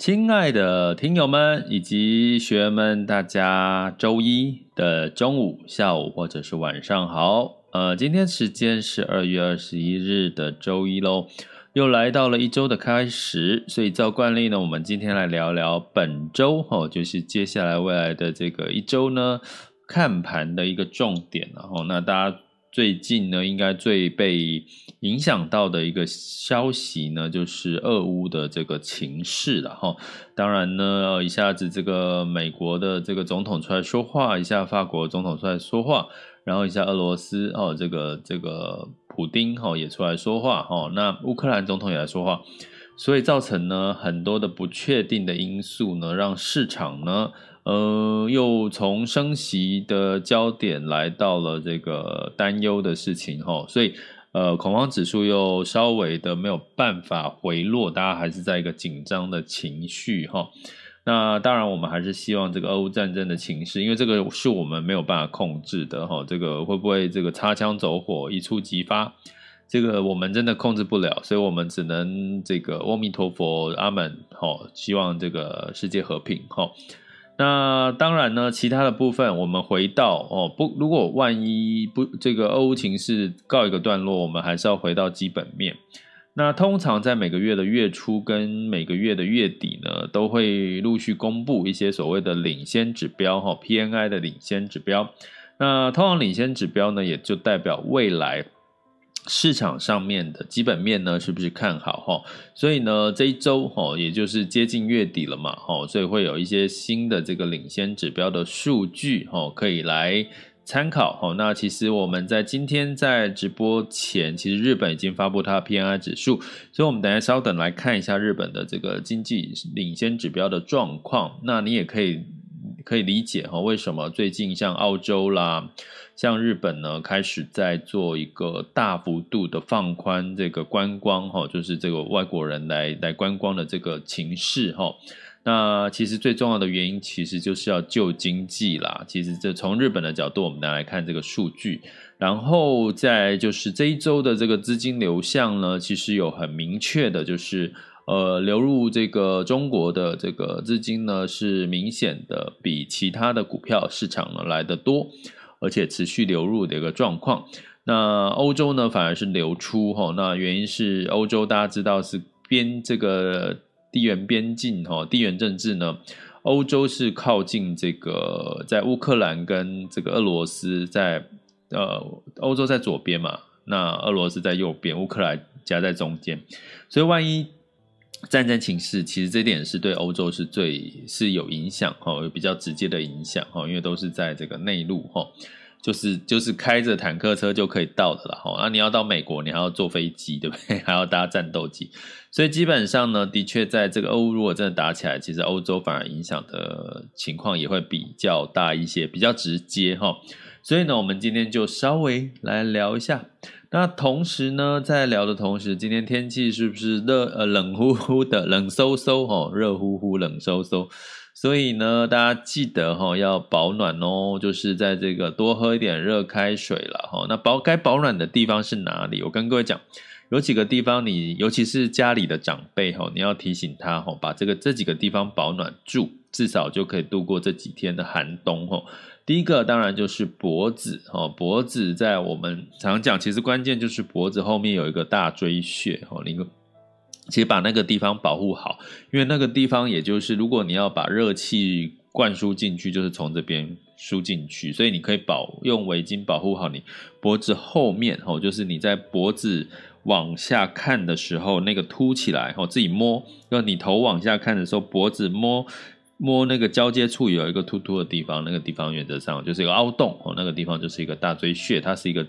亲爱的听友们以及学员们，大家周一的中午、下午或者是晚上好。呃，今天时间是二月二十一日的周一喽，又来到了一周的开始。所以照惯例呢，我们今天来聊聊本周哦，就是接下来未来的这个一周呢，看盘的一个重点。然后，那大家。最近呢，应该最被影响到的一个消息呢，就是俄乌的这个情势了哈。当然呢，一下子这个美国的这个总统出来说话，一下法国总统出来说话，然后一下俄罗斯哦，这个这个普丁哈也出来说话哈。那乌克兰总统也来说话，所以造成呢很多的不确定的因素呢，让市场呢。呃，又从升息的焦点来到了这个担忧的事情哈，所以呃，恐慌指数又稍微的没有办法回落，大家还是在一个紧张的情绪哈。那当然，我们还是希望这个俄乌战争的情势，因为这个是我们没有办法控制的哈，这个会不会这个擦枪走火一触即发，这个我们真的控制不了，所以我们只能这个阿弥陀佛，阿门哈，希望这个世界和平哈。那当然呢，其他的部分我们回到哦不，如果万一不这个俄乌情势告一个段落，我们还是要回到基本面。那通常在每个月的月初跟每个月的月底呢，都会陆续公布一些所谓的领先指标哈，PNI 的领先指标。那通常领先指标呢，也就代表未来。市场上面的基本面呢，是不是看好哈？所以呢，这一周哈，也就是接近月底了嘛，哈，所以会有一些新的这个领先指标的数据哈，可以来参考哈。那其实我们在今天在直播前，其实日本已经发布它的 PMI 指数，所以我们等下稍等来看一下日本的这个经济领先指标的状况。那你也可以可以理解哈，为什么最近像澳洲啦。像日本呢，开始在做一个大幅度的放宽这个观光哈，就是这个外国人来来观光的这个情势哈。那其实最重要的原因，其实就是要救经济啦。其实这从日本的角度，我们来看这个数据，然后再就是这一周的这个资金流向呢，其实有很明确的，就是呃流入这个中国的这个资金呢，是明显的比其他的股票市场呢来得多。而且持续流入的一个状况，那欧洲呢反而是流出哈，那原因是欧洲大家知道是边这个地缘边境哈，地缘政治呢，欧洲是靠近这个在乌克兰跟这个俄罗斯在呃欧洲在左边嘛，那俄罗斯在右边，乌克兰夹在中间，所以万一战争情势，其实这点是对欧洲是最是有影响哈，有比较直接的影响哈，因为都是在这个内陆哈，就是就是开着坦克车就可以到的了哈。那你要到美国，你还要坐飞机，对不对？还要搭战斗机，所以基本上呢，的确在这个欧如果真的打起来，其实欧洲反而影响的情况也会比较大一些，比较直接哈。所以呢，我们今天就稍微来聊一下。那同时呢，在聊的同时，今天天气是不是热？呃，冷乎乎的，冷飕飕哦，热乎乎，冷飕飕。所以呢，大家记得哈、要保暖哦，就是在这个多喝一点热开水了哈、那保该保暖的地方是哪里？我跟各位讲，有几个地方你，尤其是家里的长辈哈、你要提醒他哈、把这个这几个地方保暖住，至少就可以度过这几天的寒冬哈、第一个当然就是脖子哦，脖子在我们常讲，其实关键就是脖子后面有一个大椎穴哦，那个其实把那个地方保护好，因为那个地方也就是如果你要把热气灌输进去，就是从这边输进去，所以你可以保用围巾保护好你脖子后面哦，就是你在脖子。往下看的时候，那个凸起来，哦，自己摸。要你头往下看的时候，脖子摸摸那个交接处有一个突突的地方，那个地方原则上就是一个凹洞，哦，那个地方就是一个大椎穴，它是一个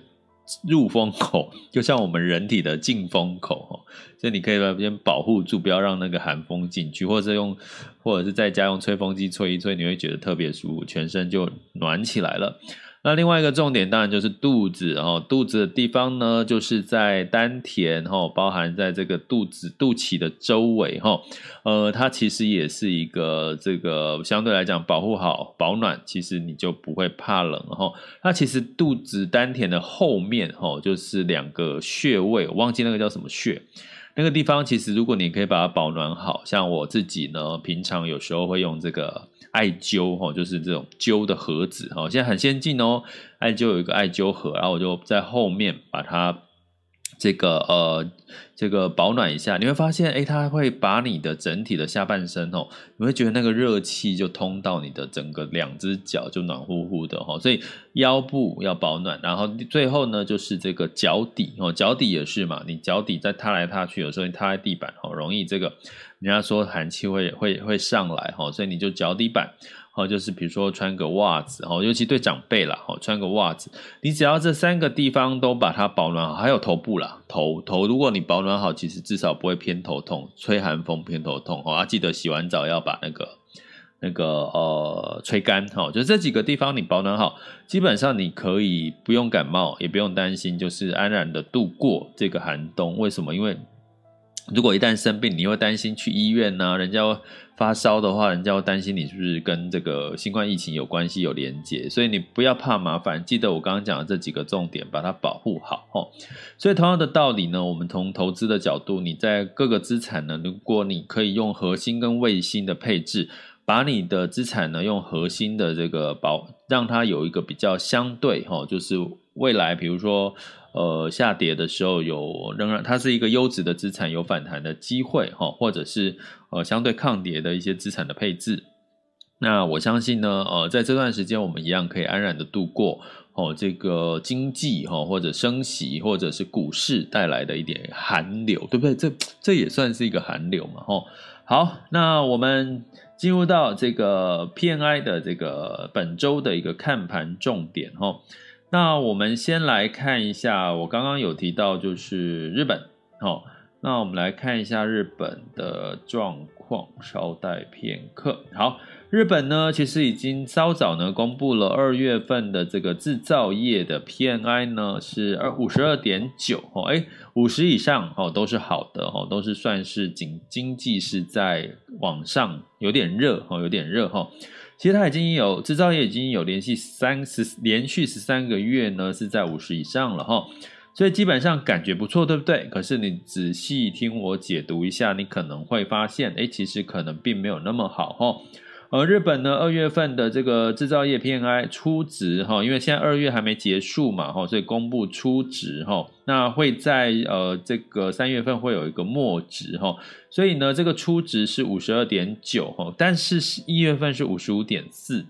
入风口，就像我们人体的进风口，哦，所以你可以把边保护住，不要让那个寒风进去，或者是用，或者是在家用吹风机吹一吹，你会觉得特别舒服，全身就暖起来了。那另外一个重点当然就是肚子哦，肚子的地方呢，就是在丹田哈，包含在这个肚子肚脐的周围哈，呃，它其实也是一个这个相对来讲保护好保暖，其实你就不会怕冷哈。它其实肚子丹田的后面哈，就是两个穴位，我忘记那个叫什么穴，那个地方其实如果你可以把它保暖好，像我自己呢，平常有时候会用这个。艾灸哈，就是这种灸的盒子哈，现在很先进哦。艾灸有一个艾灸盒，然后我就在后面把它这个呃这个保暖一下，你会发现哎，它会把你的整体的下半身哦，你会觉得那个热气就通到你的整个两只脚就暖乎乎的哈，所以腰部要保暖，然后最后呢就是这个脚底哦，脚底也是嘛，你脚底在踏来踏去，有时候你踏在地板哦，容易这个。人家说寒气会会会上来哈，所以你就脚底板，好，就是比如说穿个袜子，哈，尤其对长辈啦，哈，穿个袜子，你只要这三个地方都把它保暖好，还有头部啦，头头，如果你保暖好，其实至少不会偏头痛，吹寒风偏头痛，哈，啊，记得洗完澡要把那个那个呃吹干，哈，就这几个地方你保暖好，基本上你可以不用感冒，也不用担心，就是安然的度过这个寒冬。为什么？因为如果一旦生病，你会担心去医院呢、啊？人家发烧的话，人家会担心你是不是跟这个新冠疫情有关系、有连结？所以你不要怕麻烦，记得我刚刚讲的这几个重点，把它保护好哦。所以同样的道理呢，我们从投资的角度，你在各个资产呢，如果你可以用核心跟卫星的配置，把你的资产呢用核心的这个保，让它有一个比较相对哈，就是未来比如说。呃，下跌的时候有仍然它是一个优质的资产，有反弹的机会哈，或者是呃相对抗跌的一些资产的配置。那我相信呢，呃，在这段时间我们一样可以安然的度过哦，这个经济哈或者升息或者是股市带来的一点寒流，对不对？这这也算是一个寒流嘛，哈。好，那我们进入到这个 P N I 的这个本周的一个看盘重点哈。那我们先来看一下，我刚刚有提到就是日本，好，那我们来看一下日本的状况，稍待片刻。好，日本呢，其实已经稍早呢公布了二月份的这个制造业的 PMI 呢是二五十二点九，哦，哎，五十以上哦都是好的哦，都是算是经经济是在往上，有点热哦，有点热哈。其实它已经有制造业已经有连续三十连续十三个月呢是在五十以上了哈，所以基本上感觉不错，对不对？可是你仔细听我解读一下，你可能会发现，哎，其实可能并没有那么好哈。而日本呢，二月份的这个制造业 PMI 初值哈，因为现在二月还没结束嘛哈，所以公布初值哈，那会在呃这个三月份会有一个末值哈，所以呢，这个初值是五十二点九哈，但是一月份是五十五点四，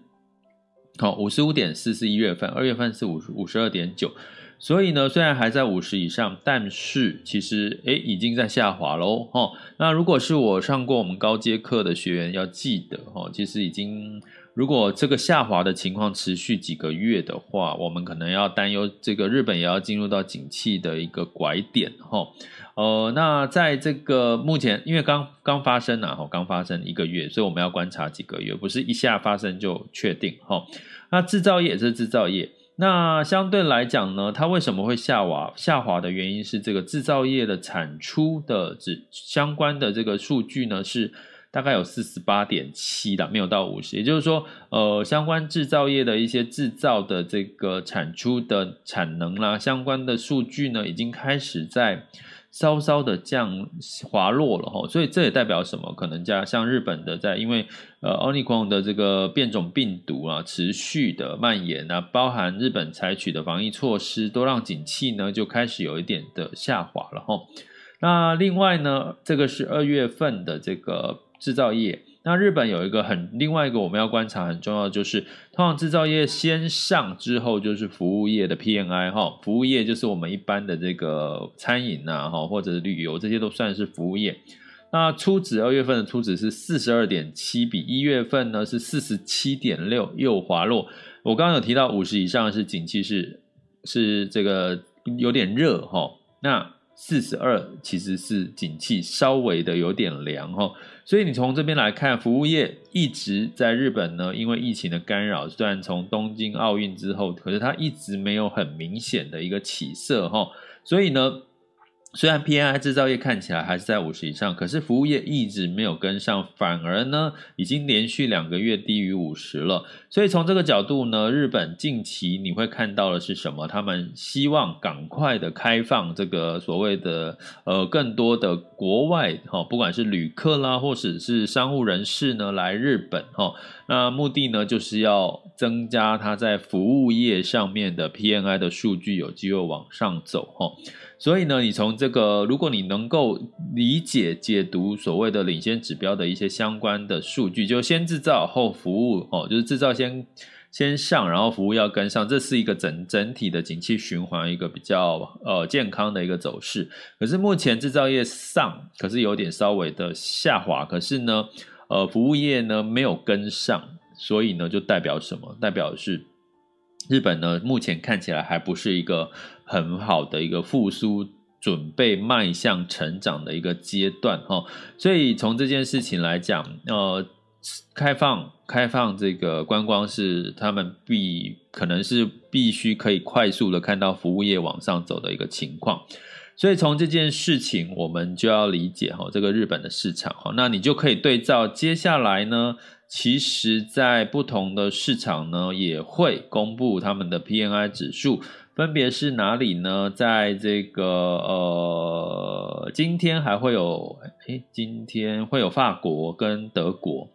好，五十五点四是一月份，二月份是五十五十二点九。所以呢，虽然还在五十以上，但是其实诶已经在下滑喽哈。那如果是我上过我们高阶课的学员，要记得哈，其实已经如果这个下滑的情况持续几个月的话，我们可能要担忧这个日本也要进入到景气的一个拐点哈。呃，那在这个目前，因为刚刚发生啊，哈，刚发生一个月，所以我们要观察几个月，不是一下发生就确定哈。那制造业也是制造业。那相对来讲呢，它为什么会下滑？下滑的原因是这个制造业的产出的指相关的这个数据呢，是大概有四十八点七的，没有到五十。也就是说，呃，相关制造业的一些制造的这个产出的产能啦，相关的数据呢，已经开始在稍稍的降滑落了哈，所以这也代表什么？可能加像日本的在因为呃奥密克戎的这个变种病毒啊持续的蔓延啊，包含日本采取的防疫措施，都让景气呢就开始有一点的下滑了哈。那另外呢，这个是二月份的这个制造业。那日本有一个很另外一个我们要观察很重要的就是，通常制造业先上之后就是服务业的 PMI 哈，服务业就是我们一般的这个餐饮呐哈或者旅游这些都算是服务业。那初值二月份的初值是四十二点七，比一月份呢是四十七点六，又滑落。我刚刚有提到五十以上是景气是是这个有点热哈，那。四十二其实是景气稍微的有点凉哈，所以你从这边来看，服务业一直在日本呢，因为疫情的干扰，虽然从东京奥运之后，可是它一直没有很明显的一个起色哈，所以呢。虽然 PMI 制造业看起来还是在五十以上，可是服务业一直没有跟上，反而呢已经连续两个月低于五十了。所以从这个角度呢，日本近期你会看到的是什么？他们希望赶快的开放这个所谓的呃更多的国外哈，不管是旅客啦，或者是商务人士呢来日本哈，那目的呢就是要增加它在服务业上面的 PMI 的数据有机会往上走哈。所以呢，你从这个，如果你能够理解解读所谓的领先指标的一些相关的数据，就先制造后服务哦，就是制造先先上，然后服务要跟上，这是一个整整体的景气循环，一个比较呃健康的一个走势。可是目前制造业上，可是有点稍微的下滑，可是呢，呃，服务业呢没有跟上，所以呢，就代表什么？代表是日本呢，目前看起来还不是一个。很好的一个复苏，准备迈向成长的一个阶段哈，所以从这件事情来讲，呃，开放开放这个观光是他们必可能是必须可以快速的看到服务业往上走的一个情况，所以从这件事情我们就要理解哈，这个日本的市场哈，那你就可以对照接下来呢，其实在不同的市场呢也会公布他们的 PNI 指数。分别是哪里呢？在这个呃，今天还会有，诶，今天会有法国跟德国。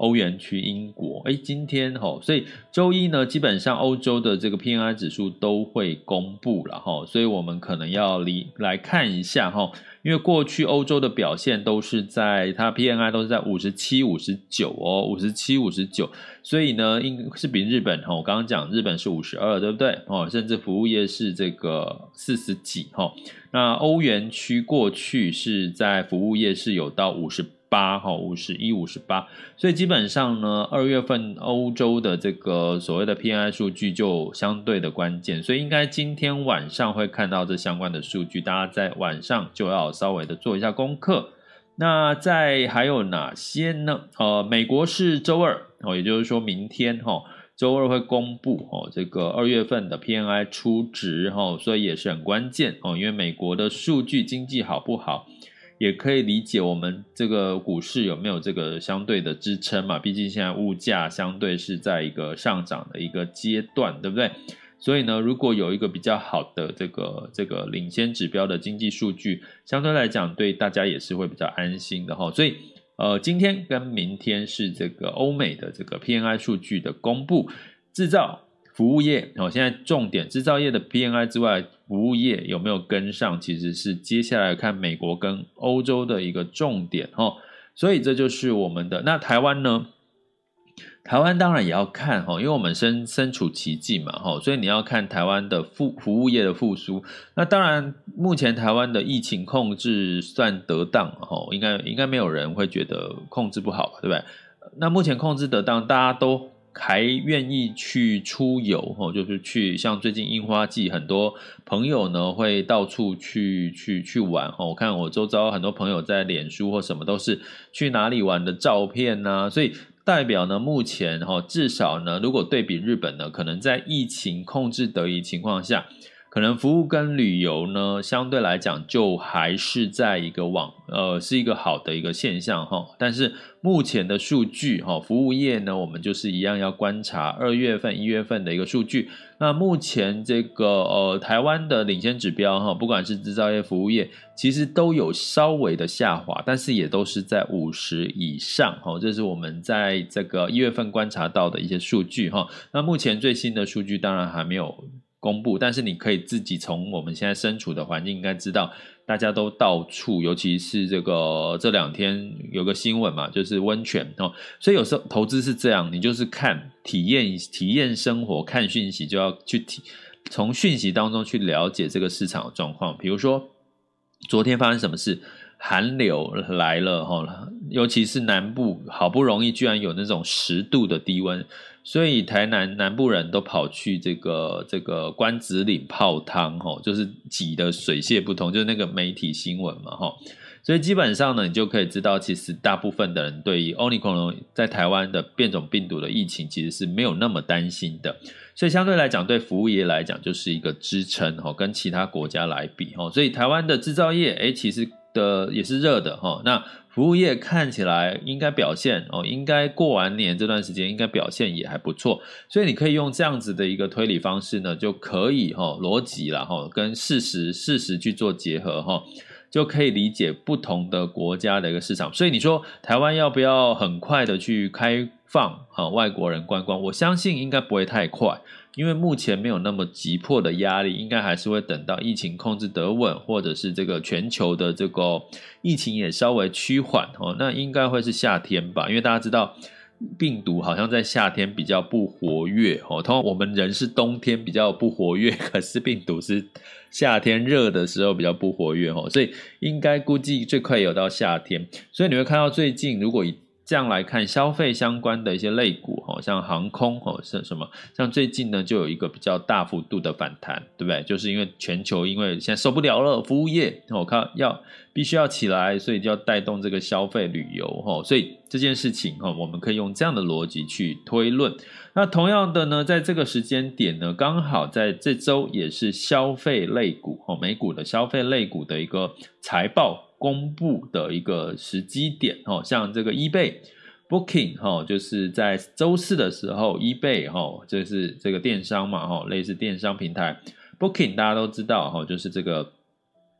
欧元区、英国，哎，今天哈，所以周一呢，基本上欧洲的这个 PNI 指数都会公布了哈，所以我们可能要离来看一下哈，因为过去欧洲的表现都是在它 PNI 都是在五十七、五十九哦，五十七、五十九，所以呢，应是比日本哈，我刚刚讲日本是五十二，对不对？哦，甚至服务业是这个四十几哈，那欧元区过去是在服务业是有到五十。八哈五十一五十八，所以基本上呢，二月份欧洲的这个所谓的 PMI 数据就相对的关键，所以应该今天晚上会看到这相关的数据，大家在晚上就要稍微的做一下功课。那在还有哪些呢？呃，美国是周二哦，也就是说明天哈周二会公布哦这个二月份的 PNI 初值哈，所以也是很关键哦，因为美国的数据经济好不好？也可以理解我们这个股市有没有这个相对的支撑嘛？毕竟现在物价相对是在一个上涨的一个阶段，对不对？所以呢，如果有一个比较好的这个这个领先指标的经济数据，相对来讲对大家也是会比较安心的哈。所以呃，今天跟明天是这个欧美的这个 PNI 数据的公布，制造。服务业哦，现在重点制造业的 PNI 之外，服务业有没有跟上？其实是接下来看美国跟欧洲的一个重点哦。所以这就是我们的。那台湾呢？台湾当然也要看哈，因为我们身身处其境嘛哈，所以你要看台湾的服服务业的复苏。那当然，目前台湾的疫情控制算得当哈，应该应该没有人会觉得控制不好，对不对？那目前控制得当，大家都。还愿意去出游哦，就是去像最近樱花季，很多朋友呢会到处去去去玩哦。我看我周遭很多朋友在脸书或什么都是去哪里玩的照片呐，所以代表呢，目前哈至少呢，如果对比日本呢，可能在疫情控制得宜情况下，可能服务跟旅游呢，相对来讲就还是在一个往呃是一个好的一个现象哈。但是目前的数据哈，服务业呢，我们就是一样要观察二月份、一月份的一个数据。那目前这个呃台湾的领先指标哈，不管是制造业、服务业，其实都有稍微的下滑，但是也都是在五十以上哈。这是我们在这个一月份观察到的一些数据哈。那目前最新的数据当然还没有。公布，但是你可以自己从我们现在身处的环境应该知道，大家都到处，尤其是这个这两天有个新闻嘛，就是温泉哦，所以有时候投资是这样，你就是看体验体验生活，看讯息就要去体从讯息当中去了解这个市场的状况。比如说昨天发生什么事，寒流来了哈，尤其是南部，好不容易居然有那种十度的低温。所以台南南部人都跑去这个这个关子岭泡汤，吼，就是挤得水泄不通，就是那个媒体新闻嘛，吼。所以基本上呢，你就可以知道，其实大部分的人对于欧尼克隆在台湾的变种病毒的疫情，其实是没有那么担心的。所以相对来讲，对服务业来讲，就是一个支撑，吼，跟其他国家来比，吼。所以台湾的制造业，诶，其实的也是热的，哈。那服务业看起来应该表现哦，应该过完年这段时间应该表现也还不错，所以你可以用这样子的一个推理方式呢，就可以哈逻辑啦哈，跟事实事实去做结合哈，就可以理解不同的国家的一个市场。所以你说台湾要不要很快的去开放啊外国人观光？我相信应该不会太快。因为目前没有那么急迫的压力，应该还是会等到疫情控制得稳，或者是这个全球的这个疫情也稍微趋缓哦，那应该会是夏天吧？因为大家知道病毒好像在夏天比较不活跃哦，通常我们人是冬天比较不活跃，可是病毒是夏天热的时候比较不活跃哦，所以应该估计最快有到夏天，所以你会看到最近如果以这样来看，消费相关的一些类股，哈，像航空，哈，像什么？像最近呢，就有一个比较大幅度的反弹，对不对？就是因为全球因为现在受不了了，服务业，我看要必须要起来，所以就要带动这个消费旅游，哈，所以这件事情，哈，我们可以用这样的逻辑去推论。那同样的呢，在这个时间点呢，刚好在这周也是消费类股，哈，美股的消费类股的一个财报。公布的一个时机点，哦，像这个 eBay、Booking，哈，就是在周四的时候，eBay，哈，就是这个电商嘛，哈，类似电商平台，Booking 大家都知道，哈，就是这个，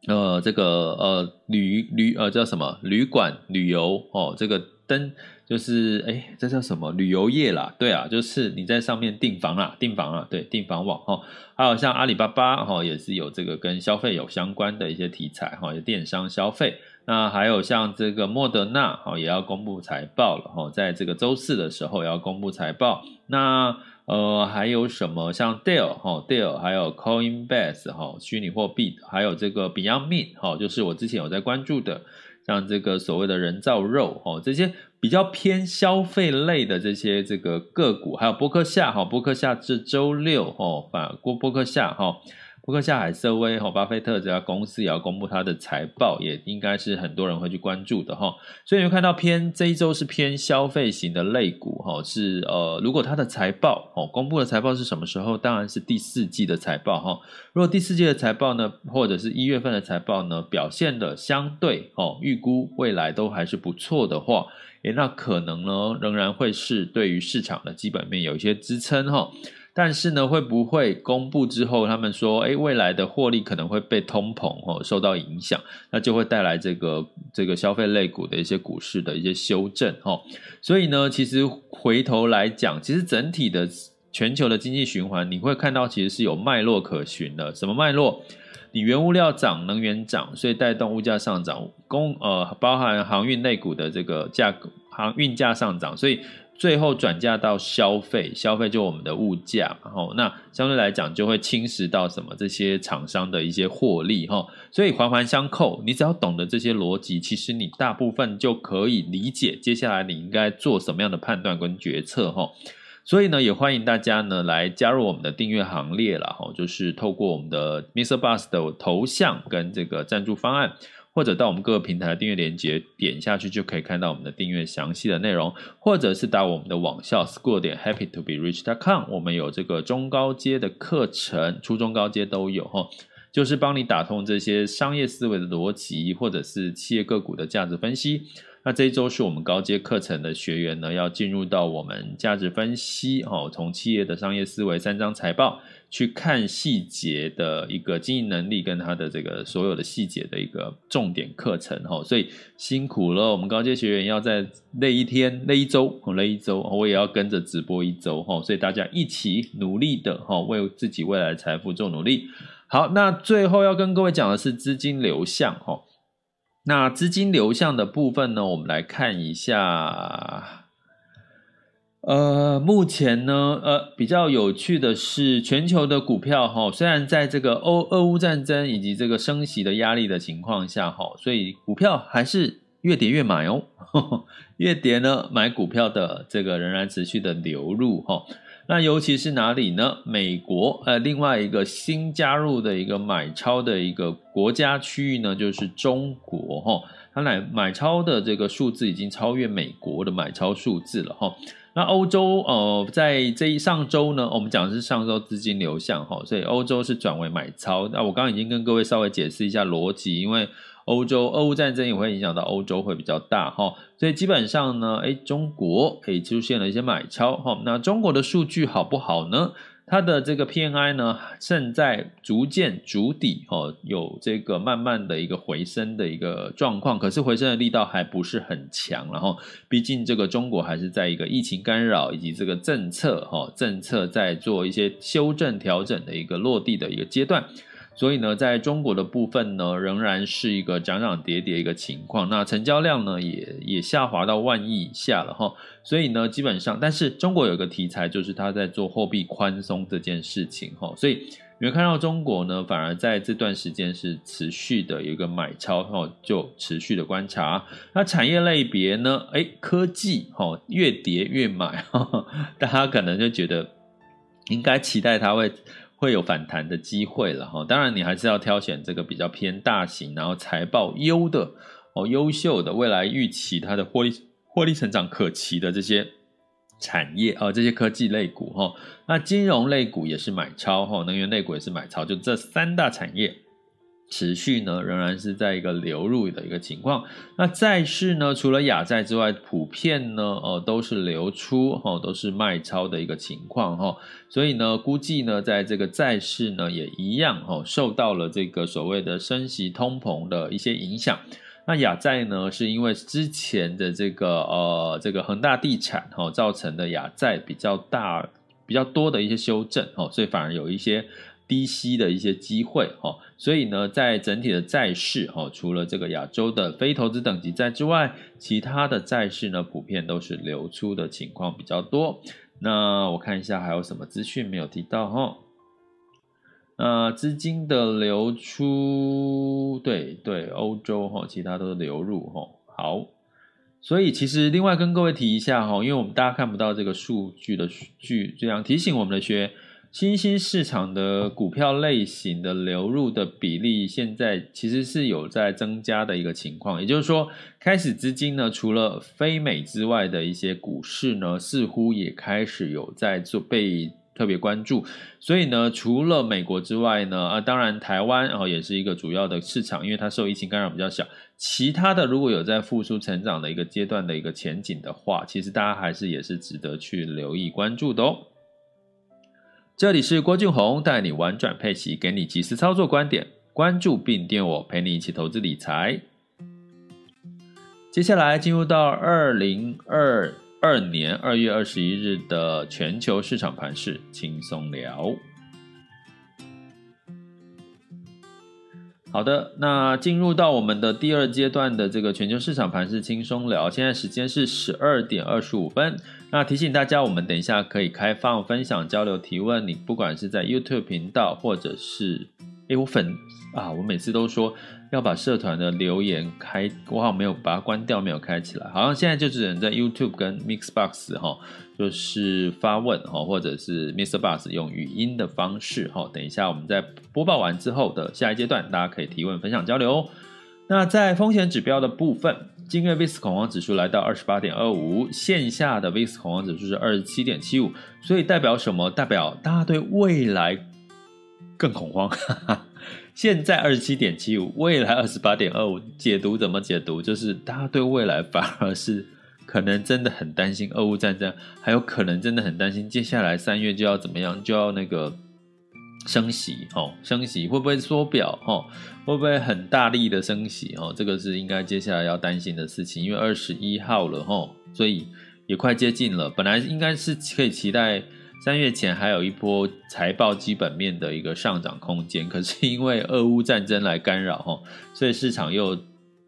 呃，这个呃旅旅呃叫什么？旅馆旅游，哦，这个登就是哎，这叫什么旅游业啦，对啊，就是你在上面订房啦，订房啊，对，订房网，哈。还有像阿里巴巴哈，也是有这个跟消费有相关的一些题材哈，有电商消费。那还有像这个莫德纳哈，也要公布财报了哈，在这个周四的时候也要公布财报。那呃还有什么像 Dell 哈，Dell 还有 Coinbase 哈，虚拟货币，还有这个 Beyond Meat 哈，就是我之前有在关注的，像这个所谓的人造肉哈，这些。比较偏消费类的这些这个个股，还有波克夏哈，波克夏这周六哈，反过波克夏哈，波克夏海瑟威哈，巴菲特这家公司也要公布它的财报，也应该是很多人会去关注的哈。所以你会看到偏这一周是偏消费型的类股哈，是呃，如果它的财报哦，公布的财报是什么时候？当然是第四季的财报哈。如果第四季的财报呢，或者是一月份的财报呢，表现的相对哦，预估未来都还是不错的话。诶，那可能呢，仍然会是对于市场的基本面有一些支撑哈，但是呢，会不会公布之后，他们说，诶，未来的获利可能会被通膨哦受到影响，那就会带来这个这个消费类股的一些股市的一些修正哈。所以呢，其实回头来讲，其实整体的全球的经济循环，你会看到其实是有脉络可循的。什么脉络？你原物料涨，能源涨，所以带动物价上涨，供呃包含航运类股的这个价格，航运价上涨，所以最后转嫁到消费，消费就我们的物价，然后那相对来讲就会侵蚀到什么这些厂商的一些获利哈，所以环环相扣，你只要懂得这些逻辑，其实你大部分就可以理解接下来你应该做什么样的判断跟决策哈。所以呢，也欢迎大家呢来加入我们的订阅行列了哈，就是透过我们的 MixerBox 的头像跟这个赞助方案。或者到我们各个平台的订阅链接，点下去就可以看到我们的订阅详细的内容，或者是打我们的网校 school 点 happy to be rich dot com，我们有这个中高阶的课程，初中高阶都有哈，就是帮你打通这些商业思维的逻辑，或者是企业个股的价值分析。那这一周是我们高阶课程的学员呢，要进入到我们价值分析哦，从企业的商业思维三张财报去看细节的一个经营能力跟他的这个所有的细节的一个重点课程哈，所以辛苦了，我们高阶学员要在那一天、那一周、那一周，我也要跟着直播一周哈，所以大家一起努力的哈，为自己未来的财富做努力。好，那最后要跟各位讲的是资金流向哈。那资金流向的部分呢，我们来看一下。呃，目前呢，呃，比较有趣的是，全球的股票哈，虽然在这个欧俄乌战争以及这个升息的压力的情况下哈，所以股票还是越跌越买哦，呵 呵越跌呢，买股票的这个仍然持续的流入哈。那尤其是哪里呢？美国，呃，另外一个新加入的一个买超的一个国家区域呢，就是中国哈。它来买超的这个数字已经超越美国的买超数字了哈。那欧洲，呃，在这一上周呢，我们讲的是上周资金流向哈，所以欧洲是转为买超。那我刚刚已经跟各位稍微解释一下逻辑，因为。欧洲俄乌战争也会影响到欧洲，会比较大哈，所以基本上呢，诶，中国诶出现了一些买超哈。那中国的数据好不好呢？它的这个 PNI 呢，正在逐渐筑底哦，有这个慢慢的一个回升的一个状况，可是回升的力道还不是很强，然后毕竟这个中国还是在一个疫情干扰以及这个政策哈政策在做一些修正调整的一个落地的一个阶段。所以呢，在中国的部分呢，仍然是一个涨涨跌跌一个情况。那成交量呢，也也下滑到万亿以下了哈。所以呢，基本上，但是中国有个题材，就是他在做货币宽松这件事情哈。所以你会看到中国呢，反而在这段时间是持续的有一个买超哈，就持续的观察。那产业类别呢，诶，科技哈，越跌越买，大家可能就觉得应该期待它会。会有反弹的机会了哈，当然你还是要挑选这个比较偏大型，然后财报优的哦，优秀的未来预期它的获利获利成长可期的这些产业啊，这些科技类股哈，那金融类股也是买超哈，能源类股也是买超，就这三大产业。持续呢，仍然是在一个流入的一个情况。那债市呢，除了亚债之外，普遍呢，呃，都是流出，哈，都是卖超的一个情况，哈。所以呢，估计呢，在这个债市呢，也一样，哈，受到了这个所谓的升息、通膨的一些影响。那亚债呢，是因为之前的这个呃，这个恒大地产，哈，造成的亚债比较大、比较多的一些修正，哈，所以反而有一些。低息的一些机会哈，所以呢，在整体的债市哈，除了这个亚洲的非投资等级债之外，其他的债市呢，普遍都是流出的情况比较多。那我看一下还有什么资讯没有提到哈？那资金的流出，对对，欧洲哈，其他都是流入哈。好，所以其实另外跟各位提一下哈，因为我们大家看不到这个数据的数据，这样提醒我们的学员。新兴市场的股票类型的流入的比例，现在其实是有在增加的一个情况。也就是说，开始资金呢，除了非美之外的一些股市呢，似乎也开始有在做被特别关注。所以呢，除了美国之外呢，啊，当然台湾啊也是一个主要的市场，因为它受疫情干扰比较小。其他的如果有在复苏成长的一个阶段的一个前景的话，其实大家还是也是值得去留意关注的哦。这里是郭俊宏，带你玩转配息，给你及时操作观点。关注并订我，陪你一起投资理财。接下来进入到二零二二年二月二十一日的全球市场盘势轻松聊。好的，那进入到我们的第二阶段的这个全球市场盘势轻松聊。现在时间是十二点二十五分。那提醒大家，我们等一下可以开放分享、交流、提问。你不管是在 YouTube 频道，或者是，诶，我粉啊，我每次都说要把社团的留言开，我好像没有把它关掉，没有开起来。好像现在就只能在 YouTube 跟 Mixbox 哈，就是发问哈，或者是 Mr. Bus 用语音的方式哈。等一下我们在播报完之后的下一阶段，大家可以提问、分享、交流哦。那在风险指标的部分，今日 VIX 恐慌指数来到二十八点二五，线下的 VIX 恐慌指数是二十七点七五，所以代表什么？代表大家对未来更恐慌。现在二十七点七五，未来二十八点二五，解读怎么解读？就是大家对未来反而是可能真的很担心俄乌战争，还有可能真的很担心接下来三月就要怎么样，就要那个。升息哦，升息会不会缩表哦？会不会很大力的升息哦？这个是应该接下来要担心的事情，因为二十一号了哦，所以也快接近了。本来应该是可以期待三月前还有一波财报基本面的一个上涨空间，可是因为俄乌战争来干扰哦，所以市场又。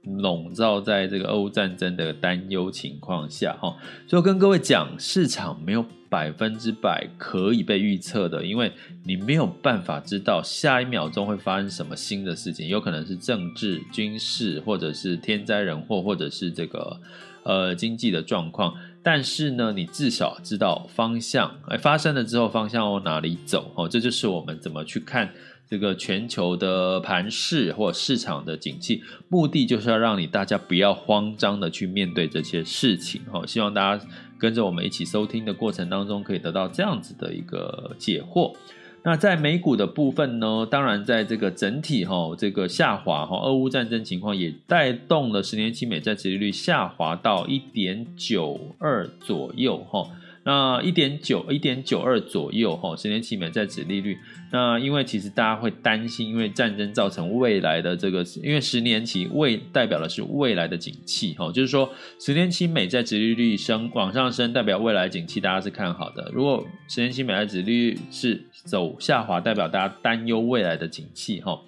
笼罩在这个俄乌战争的担忧情况下，哈，所以跟各位讲，市场没有百分之百可以被预测的，因为你没有办法知道下一秒钟会发生什么新的事情，有可能是政治、军事，或者是天灾人祸，或者是这个呃经济的状况。但是呢，你至少知道方向，哎，发生了之后方向往哪里走，哦，这就是我们怎么去看。这个全球的盘势或市场的景气，目的就是要让你大家不要慌张的去面对这些事情。好，希望大家跟着我们一起收听的过程当中，可以得到这样子的一个解惑。那在美股的部分呢，当然在这个整体哈这个下滑哈，俄乌战争情况也带动了十年期美债殖利率下滑到一点九二左右哈。那一点九一点九二左右哈，十年期美债殖利率。那因为其实大家会担心，因为战争造成未来的这个，因为十年期未代表的是未来的景气哈，就是说十年期美债殖利率升往上升，代表未来景气大家是看好的。如果十年期美债殖利率是走下滑，代表大家担忧未来的景气哈。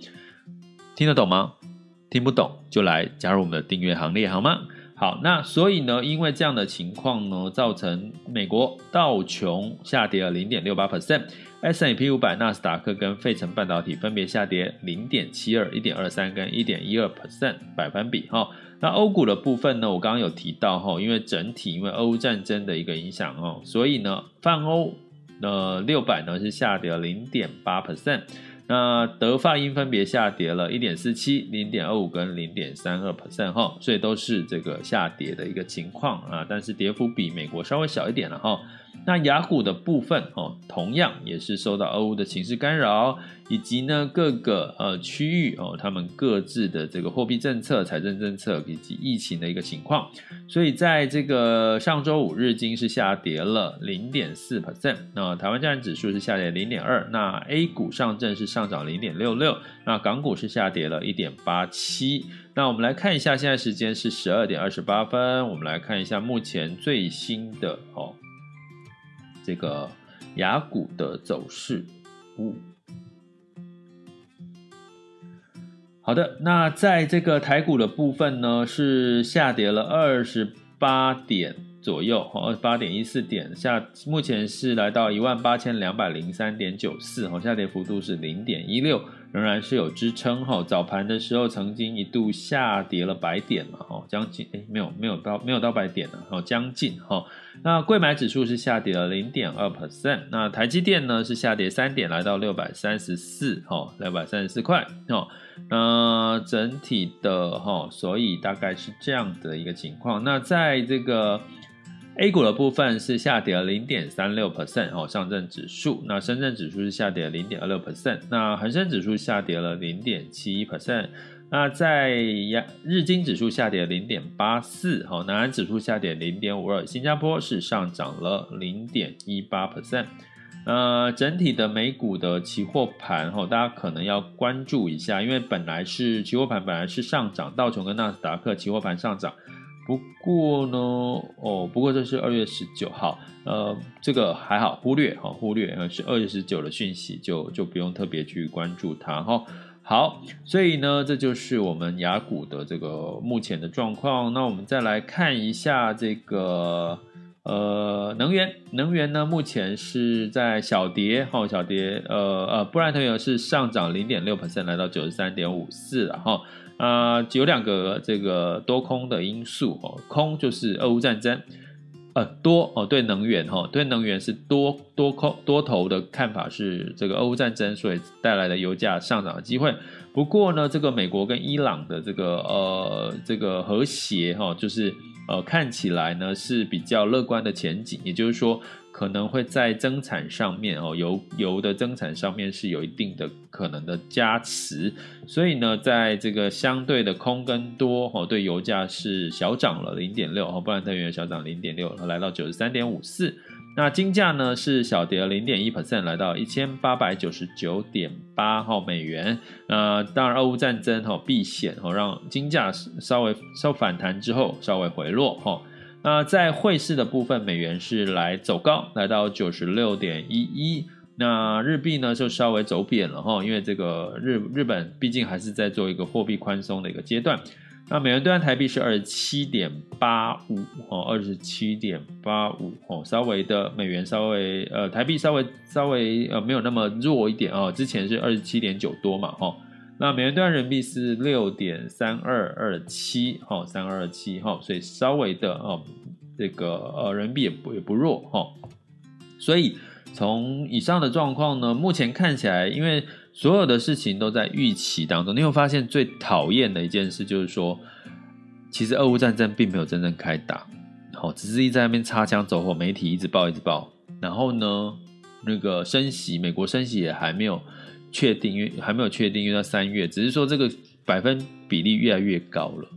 听得懂吗？听不懂就来加入我们的订阅行列好吗？好，那所以呢，因为这样的情况呢，造成美国道琼下跌了零点六八 percent，S&P 五百、纳斯达克跟费城半导体分别下跌零点七二、一点二三跟一点一二 percent 百分比哈。那欧股的部分呢，我刚刚有提到哈，因为整体因为俄乌战争的一个影响哦，所以呢，泛欧呃六百呢是下跌了零点八 percent。那德法英分别下跌了一点四七、零点二五跟零点三二 percent 哈，所以都是这个下跌的一个情况啊，但是跌幅比美国稍微小一点了哈。那雅股的部分哦，同样也是受到俄乌的情势干扰，以及呢各个呃区域哦，他们各自的这个货币政策、财政政策以及疫情的一个情况，所以在这个上周五日经是下跌了零点四 percent，那台湾加权指数是下跌零点二，那 A 股上证是上涨零点六六，那港股是下跌了一点八七。那我们来看一下，现在时间是十二点二十八分，我们来看一下目前最新的哦。这个雅股的走势，嗯，好的，那在这个台股的部分呢，是下跌了二十八点左右，二十八点一四点下，目前是来到一万八千两百零三点九四，哈，下跌幅度是零点一六。仍然是有支撑哈，早盘的时候曾经一度下跌了百点嘛哈，将近诶没有没有到没有到百点呢，哈将近哈。那柜买指数是下跌了零点二 percent，那台积电呢是下跌三点，来到六百三十四哈，六百三十四块哈。那整体的哈，所以大概是这样的一个情况。那在这个。A 股的部分是下跌了零点三六 percent 哦，上证指数，那深圳指数是下跌了零点二六 percent，那恒生指数下跌了零点七一 percent，那在亚日经指数下跌零点八四，好，南安指数下跌零点五二，新加坡是上涨了零点一八 percent，呃，整体的美股的期货盘哈，大家可能要关注一下，因为本来是期货盘本来是上涨，道琼跟纳斯达克期货盘上涨。不过呢，哦，不过这是二月十九号，呃，这个还好忽略哈，忽略呃是二月十九的讯息，就就不用特别去关注它哈。好，所以呢，这就是我们雅股的这个目前的状况。那我们再来看一下这个呃能源，能源呢目前是在小跌哈，小跌，呃呃，布兰特原油是上涨零点六 percent，来到九十三点五四了哈。啊、呃，有两个这个多空的因素哦，空就是俄乌战争，呃多哦，对能源哈、对能源是多多空多头的看法是这个俄乌战争所以带来的油价上涨的机会。不过呢，这个美国跟伊朗的这个呃这个和谐哈、就是呃看起来呢是比较乐观的前景，也就是说。可能会在增产上面哦，油油的增产上面是有一定的可能的加持，所以呢，在这个相对的空跟多哦，对油价是小涨了零点六哦，布兰特原油小涨零点六，来到九十三点五四。那金价呢是小跌了零点一 percent，来到一千八百九十九点八号美元。那，当然，俄乌战争哈避险哦，让金价稍微稍反弹之后稍微回落哈。那在汇市的部分，美元是来走高，来到九十六点一一。那日币呢就稍微走贬了哈，因为这个日日本毕竟还是在做一个货币宽松的一个阶段。那美元兑换台币是二十七点八五哦，二十七点八五哦，稍微的美元稍微呃台币稍微稍微呃没有那么弱一点哦，之前是二十七点九多嘛哈。那美元兑换人民币是六点三二二七，哈，三二二七，哈，所以稍微的哦，这个呃人民币也不也不弱，哈。所以从以上的状况呢，目前看起来，因为所有的事情都在预期当中，你会发现最讨厌的一件事就是说，其实俄乌战争并没有真正开打，好，只是一在那边擦枪走火，媒体一直报一直报，然后呢，那个升息，美国升息也还没有。确定，因为还没有确定，因为到三月，只是说这个百分比例越来越高了，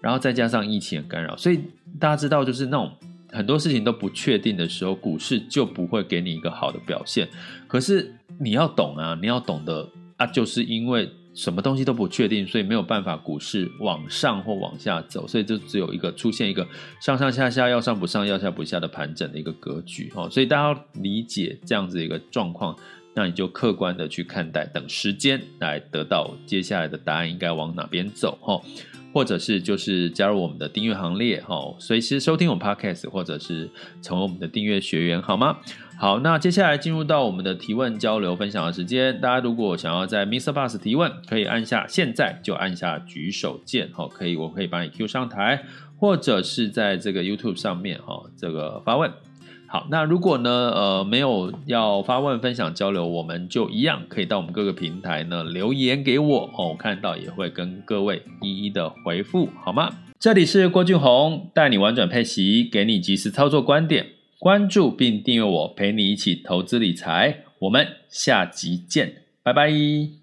然后再加上疫情的干扰，所以大家知道，就是那种很多事情都不确定的时候，股市就不会给你一个好的表现。可是你要懂啊，你要懂得啊，就是因为什么东西都不确定，所以没有办法股市往上或往下走，所以就只有一个出现一个上上下下，要上不上，要下不下的盘整的一个格局哦。所以大家要理解这样子一个状况。那你就客观的去看待，等时间来得到接下来的答案，应该往哪边走哈？或者是就是加入我们的订阅行列哈，随时收听我们 Podcast，或者是成为我们的订阅学员好吗？好，那接下来进入到我们的提问交流分享的时间，大家如果想要在 Mr. Bus 提问，可以按下现在就按下举手键哈，可以我可以把你 Q 上台，或者是在这个 YouTube 上面哈，这个发问。好，那如果呢，呃，没有要发问、分享、交流，我们就一样可以到我们各个平台呢留言给我哦，我看到也会跟各位一一的回复，好吗？这里是郭俊宏，带你玩转配息，给你及时操作观点，关注并订阅我，陪你一起投资理财，我们下集见，拜拜。